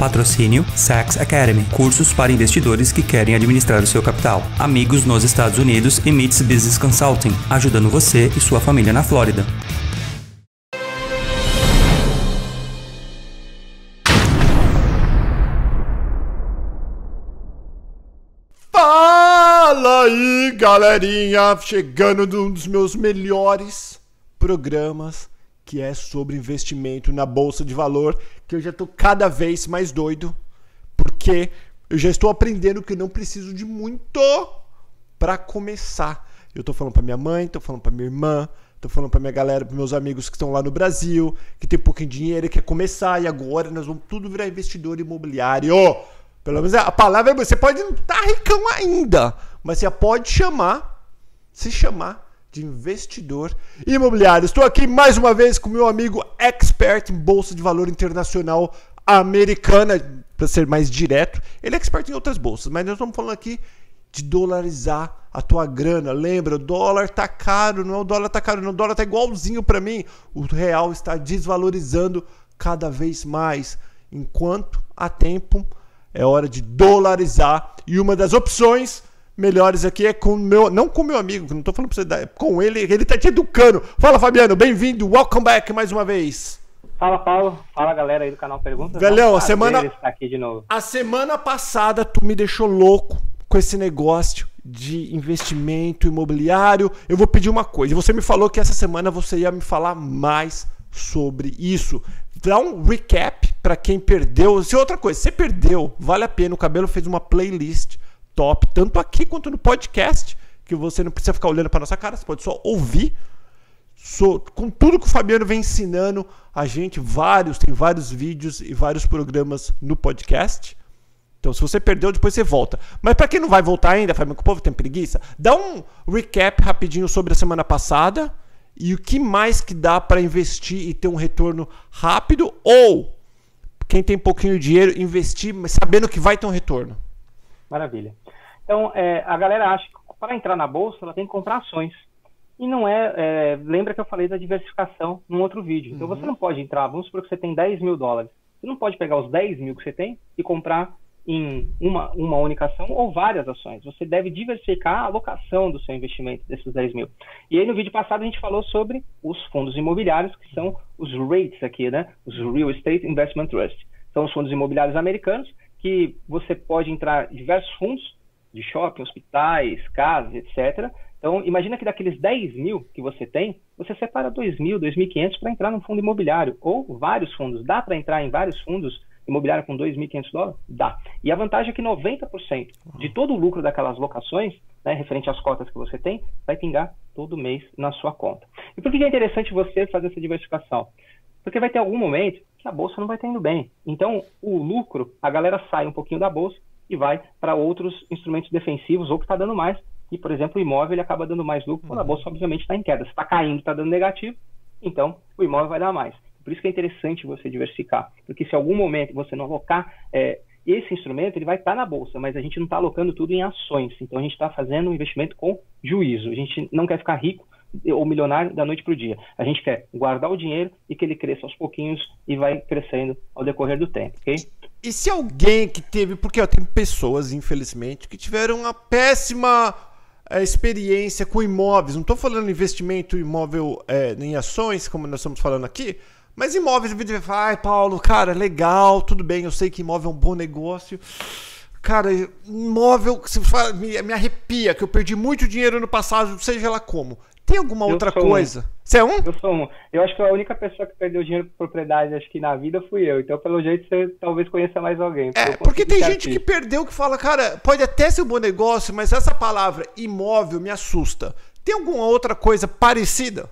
Patrocínio Saks Academy, cursos para investidores que querem administrar o seu capital. Amigos nos Estados Unidos e Meets Business Consulting, ajudando você e sua família na Flórida. Fala aí, galerinha! Chegando num dos meus melhores programas, que é sobre investimento na bolsa de valor, que eu já tô cada vez mais doido, porque eu já estou aprendendo que não preciso de muito para começar. Eu tô falando para minha mãe, tô falando para minha irmã, tô falando para minha galera, para meus amigos que estão lá no Brasil, que tem pouquinho dinheiro e quer começar e agora nós vamos tudo virar investidor imobiliário. Pelo menos a palavra é você pode não estar tá ricão ainda, mas você pode chamar, se chamar de investidor imobiliário. Estou aqui mais uma vez com meu amigo expert em bolsa de valor internacional americana, para ser mais direto. Ele é expert em outras bolsas, mas nós estamos falando aqui de dolarizar a tua grana. Lembra, o dólar tá caro, não é o dólar tá caro, não, o dólar tá igualzinho para mim. O real está desvalorizando cada vez mais. Enquanto há tempo, é hora de dolarizar. E uma das opções melhores aqui é com meu, não com meu amigo, não tô falando pra você, com ele, ele tá te educando. Fala, Fabiano, bem-vindo, welcome back mais uma vez. Fala, Paulo. Fala, galera aí do canal Perguntas. Velhão, a semana A semana passada tu me deixou louco com esse negócio de investimento imobiliário. Eu vou pedir uma coisa. Você me falou que essa semana você ia me falar mais sobre isso. Dá um recap para quem perdeu. Se outra coisa, você perdeu, vale a pena. O Cabelo fez uma playlist top, tanto aqui quanto no podcast, que você não precisa ficar olhando para nossa cara, você pode só ouvir. Com tudo que o Fabiano vem ensinando a gente, vários, tem vários vídeos e vários programas no podcast. Então, se você perdeu, depois você volta. Mas para quem não vai voltar ainda, Fabiano, que o povo tem preguiça, dá um recap rapidinho sobre a semana passada e o que mais que dá para investir e ter um retorno rápido ou quem tem pouquinho dinheiro investir, sabendo que vai ter um retorno. Maravilha. Então, é, a galera acha que para entrar na bolsa ela tem que comprar ações. E não é, é, Lembra que eu falei da diversificação num outro vídeo. Então, uhum. você não pode entrar. Vamos supor que você tem 10 mil dólares. Você não pode pegar os 10 mil que você tem e comprar em uma, uma única ação ou várias ações. Você deve diversificar a alocação do seu investimento desses 10 mil. E aí no vídeo passado a gente falou sobre os fundos imobiliários, que são os REITs aqui, né? Os Real Estate Investment Trust. São os fundos imobiliários americanos que você pode entrar em diversos fundos de shopping, hospitais, casas, etc. Então, imagina que daqueles 10 mil que você tem, você separa 2 mil, 2.500 para entrar num fundo imobiliário, ou vários fundos. Dá para entrar em vários fundos imobiliário com 2.500 dólares? Dá. E a vantagem é que 90% de todo o lucro daquelas locações, né, referente às cotas que você tem, vai pingar todo mês na sua conta. E por que é interessante você fazer essa diversificação? Porque vai ter algum momento que a bolsa não vai estar indo bem. Então, o lucro, a galera sai um pouquinho da bolsa e vai para outros instrumentos defensivos ou que está dando mais. E, por exemplo, o imóvel ele acaba dando mais lucro quando a bolsa, obviamente, está em queda. Se está caindo, está dando negativo, então o imóvel vai dar mais. Por isso que é interessante você diversificar, porque se em algum momento você não alocar é, esse instrumento, ele vai estar na bolsa, mas a gente não está alocando tudo em ações. Então a gente está fazendo um investimento com juízo. A gente não quer ficar rico ou milionário da noite para o dia. A gente quer guardar o dinheiro e que ele cresça aos pouquinhos e vai crescendo ao decorrer do tempo, ok? E se alguém que teve, porque ó, tem pessoas, infelizmente, que tiveram uma péssima a experiência com imóveis. Não estou falando investimento imóvel é, em ações, como nós estamos falando aqui, mas imóveis, ai, Paulo, cara, legal, tudo bem, eu sei que imóvel é um bom negócio. Cara, imóvel fala, me, me arrepia, que eu perdi muito dinheiro no passado, seja lá como. Tem alguma eu outra coisa? Um. Você é um? Eu sou um. Eu acho que a única pessoa que perdeu dinheiro por propriedade, acho que na vida fui eu. Então, pelo jeito, você talvez conheça mais alguém. É, porque tem gente que perdeu que fala, cara, pode até ser um bom negócio, mas essa palavra imóvel me assusta. Tem alguma outra coisa parecida?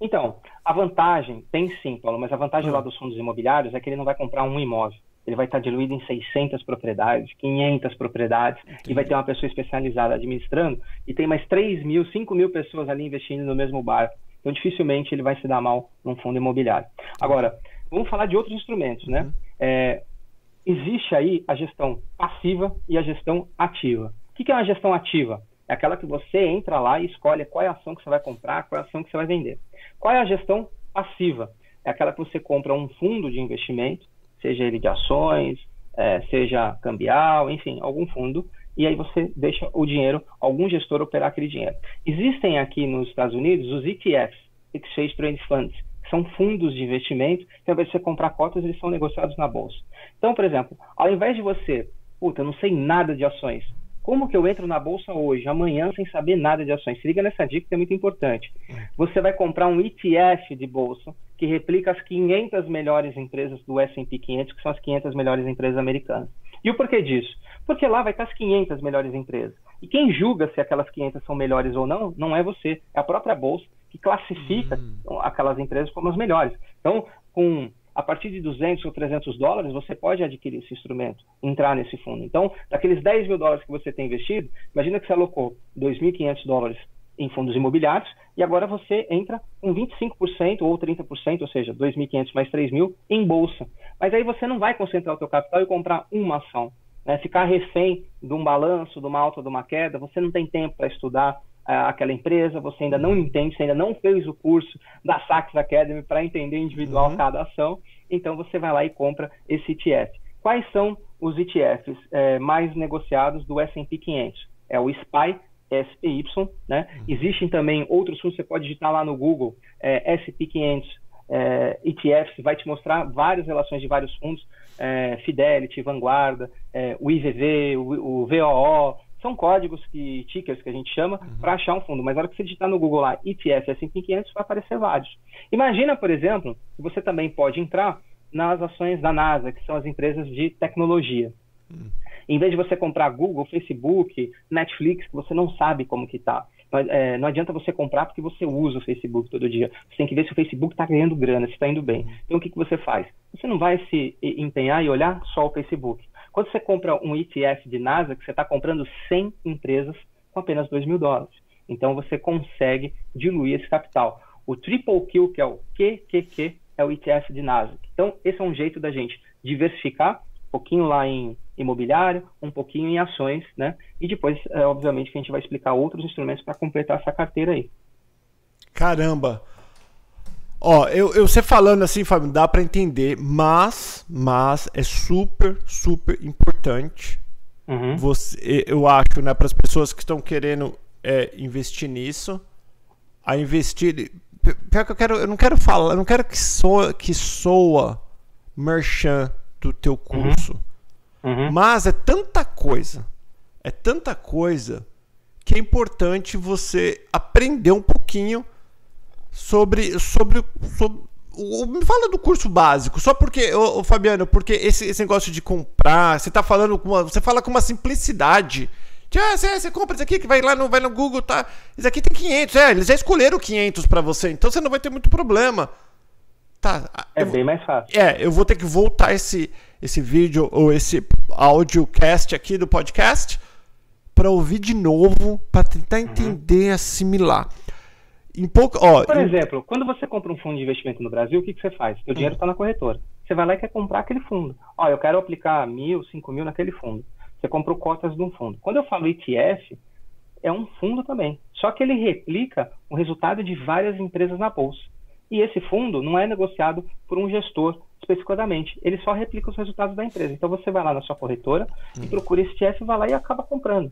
Então, a vantagem, tem sim, Paulo, mas a vantagem lá ah. dos fundos imobiliários é que ele não vai comprar um imóvel ele vai estar diluído em 600 propriedades, 500 propriedades, Entendi. e vai ter uma pessoa especializada administrando, e tem mais 3 mil, 5 mil pessoas ali investindo no mesmo barco. Então, dificilmente ele vai se dar mal num fundo imobiliário. Agora, vamos falar de outros instrumentos, né? Uhum. É, existe aí a gestão passiva e a gestão ativa. O que é uma gestão ativa? É aquela que você entra lá e escolhe qual é a ação que você vai comprar, qual é a ação que você vai vender. Qual é a gestão passiva? É aquela que você compra um fundo de investimento seja ele de ações, é, seja cambial, enfim, algum fundo, e aí você deixa o dinheiro, algum gestor operar aquele dinheiro. Existem aqui nos Estados Unidos os ETFs, Exchange Trade Funds, que são fundos de investimento, que ao invés de você comprar cotas, eles são negociados na bolsa. Então, por exemplo, ao invés de você, puta, eu não sei nada de ações, como que eu entro na bolsa hoje, amanhã, sem saber nada de ações? Se liga nessa dica que é muito importante. Você vai comprar um ETF de bolsa que replica as 500 melhores empresas do S&P 500, que são as 500 melhores empresas americanas. E o porquê disso? Porque lá vai estar as 500 melhores empresas. E quem julga se aquelas 500 são melhores ou não, não é você, é a própria bolsa que classifica hum. aquelas empresas como as melhores. Então, com a partir de 200 ou 300 dólares, você pode adquirir esse instrumento, entrar nesse fundo. Então, daqueles 10 mil dólares que você tem investido, imagina que você alocou 2.500 dólares em fundos imobiliários e agora você entra com 25% ou 30%, ou seja, 2.500 mais 3.000 em bolsa. Mas aí você não vai concentrar o seu capital e comprar uma ação. Né? Ficar refém de um balanço, de uma alta, de uma queda, você não tem tempo para estudar, aquela empresa, você ainda não entende, você ainda não fez o curso da Sachs Academy para entender individual uhum. cada ação, então você vai lá e compra esse ETF. Quais são os ETFs é, mais negociados do S&P 500? É o SPY, SPY, né? Uhum. Existem também outros fundos, você pode digitar lá no Google, é, SP 500 é, ETFs, vai te mostrar várias relações de vários fundos, é, Fidelity, Vanguarda, é, o IVV, o, o VOO, são códigos que, tickers que a gente chama, uhum. para achar um fundo. Mas na hora que você digitar no Google lá ETF S&P 500, vai aparecer vários. Imagina, por exemplo, que você também pode entrar nas ações da NASA, que são as empresas de tecnologia. Uhum. Em vez de você comprar Google, Facebook, Netflix, que você não sabe como que está. É, não adianta você comprar porque você usa o Facebook todo dia. Você tem que ver se o Facebook está ganhando grana, se está indo bem. Uhum. Então, o que, que você faz? Você não vai se empenhar e olhar só o Facebook. Quando você compra um ETF de NASA, você está comprando 100 empresas com apenas 2 mil dólares. Então você consegue diluir esse capital. O Triple Q, que é o QQQ, é o ETF de NASA. Então esse é um jeito da gente diversificar, um pouquinho lá em imobiliário, um pouquinho em ações, né? E depois, é, obviamente, que a gente vai explicar outros instrumentos para completar essa carteira aí. Caramba! Ó, eu, eu você falando assim, Fábio, dá para entender, mas, mas é super, super importante. Uhum. Você, eu acho, né, para as pessoas que estão querendo é, investir nisso, a investir. Pior que eu quero, eu não quero falar, eu não quero que soa, que soa merchan do teu uhum. curso. Uhum. Uhum. Mas é tanta coisa, é tanta coisa que é importante você aprender um pouquinho sobre, sobre, sobre me fala do curso básico, só porque, ô, ô, Fabiano, porque esse, esse negócio de comprar, você tá falando com uma, você fala com uma simplicidade. Ah, você, você compra isso aqui que vai lá no, vai no Google, tá? Isso aqui tem 500, é, eles já escolheram 500 para você, então você não vai ter muito problema. Tá. É eu, bem mais fácil. É, eu vou ter que voltar esse, esse vídeo ou esse audiocast aqui do podcast para ouvir de novo, para tentar uhum. entender, assimilar. Em pouco, ó, Por exemplo, quando você compra um fundo de investimento no Brasil, o que, que você faz? Seu dinheiro está na corretora. Você vai lá e quer comprar aquele fundo. Ó, eu quero aplicar mil, cinco mil naquele fundo. Você comprou cotas de um fundo. Quando eu falo ETF, é um fundo também. Só que ele replica o resultado de várias empresas na bolsa. E esse fundo não é negociado por um gestor especificadamente. Ele só replica os resultados da empresa. Então você vai lá na sua corretora e hum. procura esse ETF, vai lá e acaba comprando,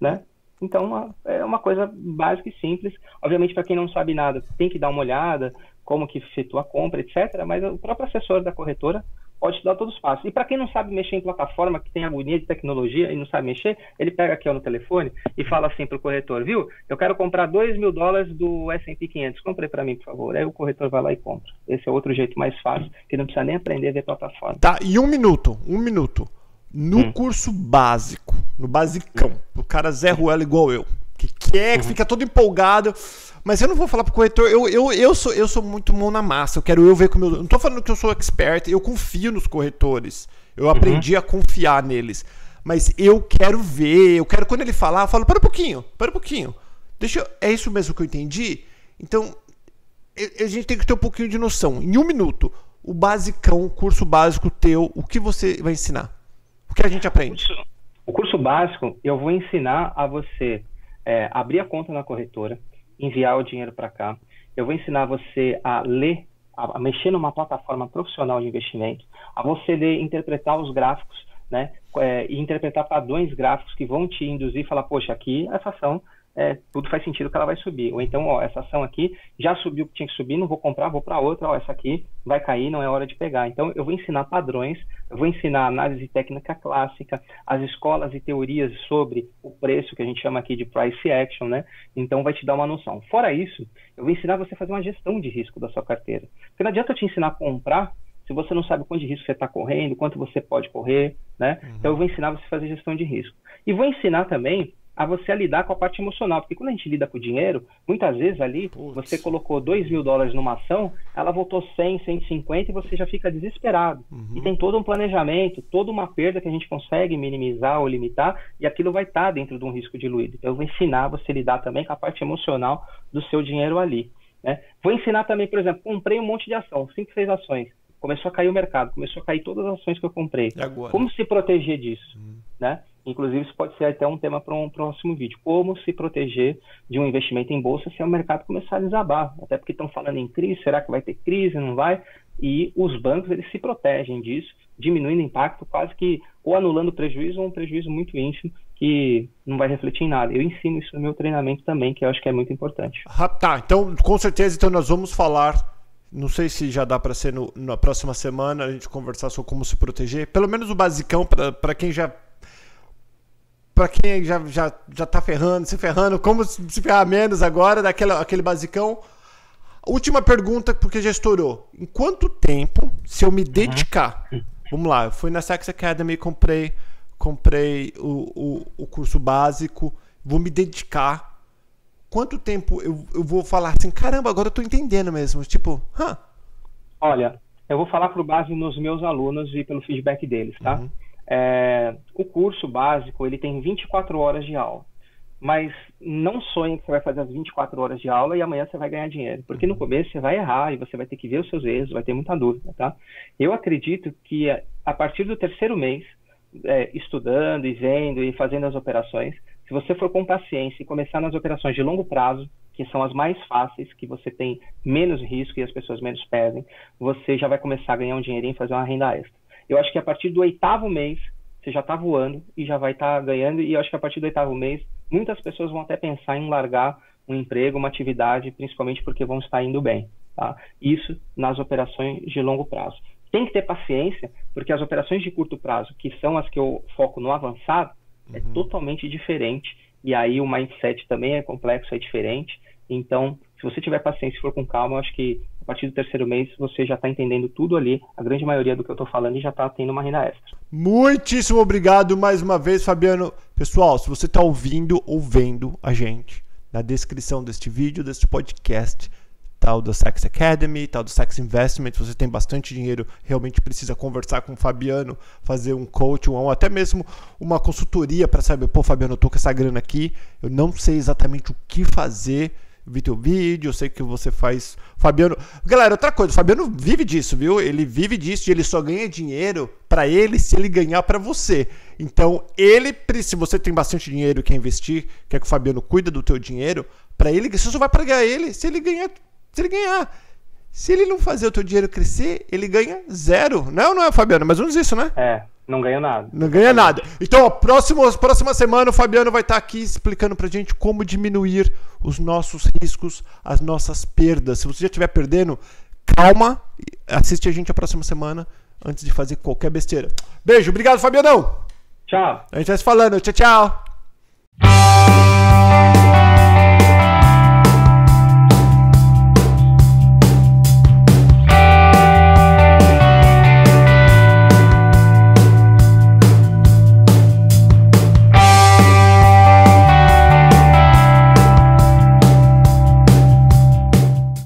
né? Então, é uma coisa básica e simples. Obviamente, para quem não sabe nada, tem que dar uma olhada, como que efetua a compra, etc. Mas o próprio assessor da corretora pode te dar todos os passos. E para quem não sabe mexer em plataforma, que tem agonia de tecnologia e não sabe mexer, ele pega aqui ó, no telefone e fala assim para o corretor, viu? Eu quero comprar 2 mil dólares do S&P 500. Compre para mim, por favor. Aí o corretor vai lá e compra. Esse é outro jeito mais fácil, que não precisa nem aprender a ver plataforma. Tá, e um minuto, um minuto. No hum. curso básico, no basicão, o cara Zé Ruela igual eu, que quer, que uhum. fica todo empolgado, mas eu não vou falar pro corretor, eu, eu, eu, sou, eu sou muito mão na massa, eu quero eu ver como eu. Não tô falando que eu sou expert, eu confio nos corretores. Eu aprendi uhum. a confiar neles. Mas eu quero ver, eu quero quando ele falar, eu falo, para um pouquinho, para um pouquinho. Deixa eu, É isso mesmo que eu entendi? Então, a gente tem que ter um pouquinho de noção. Em um minuto, o basicão, o curso básico teu, o que você vai ensinar? Que a gente aprende? O curso, o curso básico, eu vou ensinar a você é, abrir a conta na corretora, enviar o dinheiro para cá. Eu vou ensinar você a ler a, a mexer numa plataforma profissional de investimento, a você de interpretar os gráficos, né, é, e interpretar padrões gráficos que vão te induzir e falar, poxa, aqui essa ação é, tudo faz sentido que ela vai subir. Ou então, ó, essa ação aqui já subiu o que tinha que subir, não vou comprar, vou para outra, ó, essa aqui vai cair, não é hora de pegar. Então, eu vou ensinar padrões, eu vou ensinar análise técnica clássica, as escolas e teorias sobre o preço, que a gente chama aqui de price action, né? Então, vai te dar uma noção. Fora isso, eu vou ensinar você a fazer uma gestão de risco da sua carteira. Porque não adianta eu te ensinar a comprar se você não sabe quanto de risco você está correndo, quanto você pode correr, né? Uhum. Então, eu vou ensinar você a fazer gestão de risco. E vou ensinar também a você a lidar com a parte emocional. Porque quando a gente lida com o dinheiro, muitas vezes ali Putz. você colocou 2 mil dólares numa ação, ela voltou 100, 150 e você já fica desesperado. Uhum. E tem todo um planejamento, toda uma perda que a gente consegue minimizar ou limitar e aquilo vai estar dentro de um risco diluído. Então eu vou ensinar você a lidar também com a parte emocional do seu dinheiro ali. Né? Vou ensinar também, por exemplo, comprei um monte de ação, 5, 6 ações. Começou a cair o mercado, começou a cair todas as ações que eu comprei. Como se proteger disso? Uhum. Né? Inclusive, isso pode ser até um tema para um próximo vídeo. Como se proteger de um investimento em bolsa se o mercado começar a desabar? Até porque estão falando em crise, será que vai ter crise? Não vai? E os bancos eles se protegem disso, diminuindo o impacto, quase que ou anulando o prejuízo ou um prejuízo muito ínfimo que não vai refletir em nada. Eu ensino isso no meu treinamento também, que eu acho que é muito importante. Tá, então com certeza então nós vamos falar não sei se já dá para ser no, na próxima semana a gente conversar sobre como se proteger. Pelo menos o basicão para quem já para quem já, já, já tá ferrando, se ferrando, como se ferrar menos agora, daquela, aquele basicão. Última pergunta, porque já estourou. Em quanto tempo, se eu me dedicar, uhum. vamos lá, eu fui na Sex Academy, comprei, comprei o, o, o curso básico, vou me dedicar. Quanto tempo eu, eu vou falar assim, caramba, agora eu tô entendendo mesmo. Tipo, hã? Olha, eu vou falar por base nos meus alunos e pelo feedback deles, tá? Uhum. É, o curso básico ele tem 24 horas de aula, mas não sonhe que você vai fazer as 24 horas de aula e amanhã você vai ganhar dinheiro, porque no uhum. começo você vai errar e você vai ter que ver os seus erros, vai ter muita dúvida, tá? Eu acredito que a partir do terceiro mês, é, estudando e vendo e fazendo as operações, se você for com paciência e começar nas operações de longo prazo, que são as mais fáceis, que você tem menos risco e as pessoas menos perdem, você já vai começar a ganhar um dinheirinho e fazer uma renda extra. Eu acho que a partir do oitavo mês, você já está voando e já vai estar tá ganhando. E eu acho que a partir do oitavo mês, muitas pessoas vão até pensar em largar um emprego, uma atividade, principalmente porque vão estar indo bem. Tá? Isso nas operações de longo prazo. Tem que ter paciência, porque as operações de curto prazo, que são as que eu foco no avançado, é uhum. é totalmente diferente. E aí o mindset também é complexo, é diferente. Então, se você tiver paciência e for com calma, eu acho que a partir do terceiro mês você já está entendendo tudo ali, a grande maioria do que eu estou falando e já está tendo uma renda extra. Muitíssimo obrigado mais uma vez, Fabiano. Pessoal, se você está ouvindo ou vendo a gente, na descrição deste vídeo, deste podcast, tal da Sex Academy, tal do Sex Investment, você tem bastante dinheiro, realmente precisa conversar com o Fabiano, fazer um coach ou até mesmo uma consultoria para saber, pô, Fabiano, eu tô com essa grana aqui, eu não sei exatamente o que fazer vi teu vídeo, eu sei que você faz. Fabiano. Galera, outra coisa, o Fabiano vive disso, viu? Ele vive disso e ele só ganha dinheiro para ele se ele ganhar para você. Então, ele, se você tem bastante dinheiro e quer investir, quer que o Fabiano cuida do teu dinheiro, para ele, você só vai pagar ele se ele ganhar. Se ele ganhar. Se ele não fazer o teu dinheiro crescer, ele ganha zero. Não, não é, Fabiano? Mas vamos isso, né? É. Não ganha nada. Não ganha nada. Então, ó, próximo, próxima semana o Fabiano vai estar aqui explicando pra gente como diminuir os nossos riscos, as nossas perdas. Se você já estiver perdendo, calma, assiste a gente a próxima semana antes de fazer qualquer besteira. Beijo, obrigado, Fabianão. Tchau. A gente vai se falando. Tchau, tchau.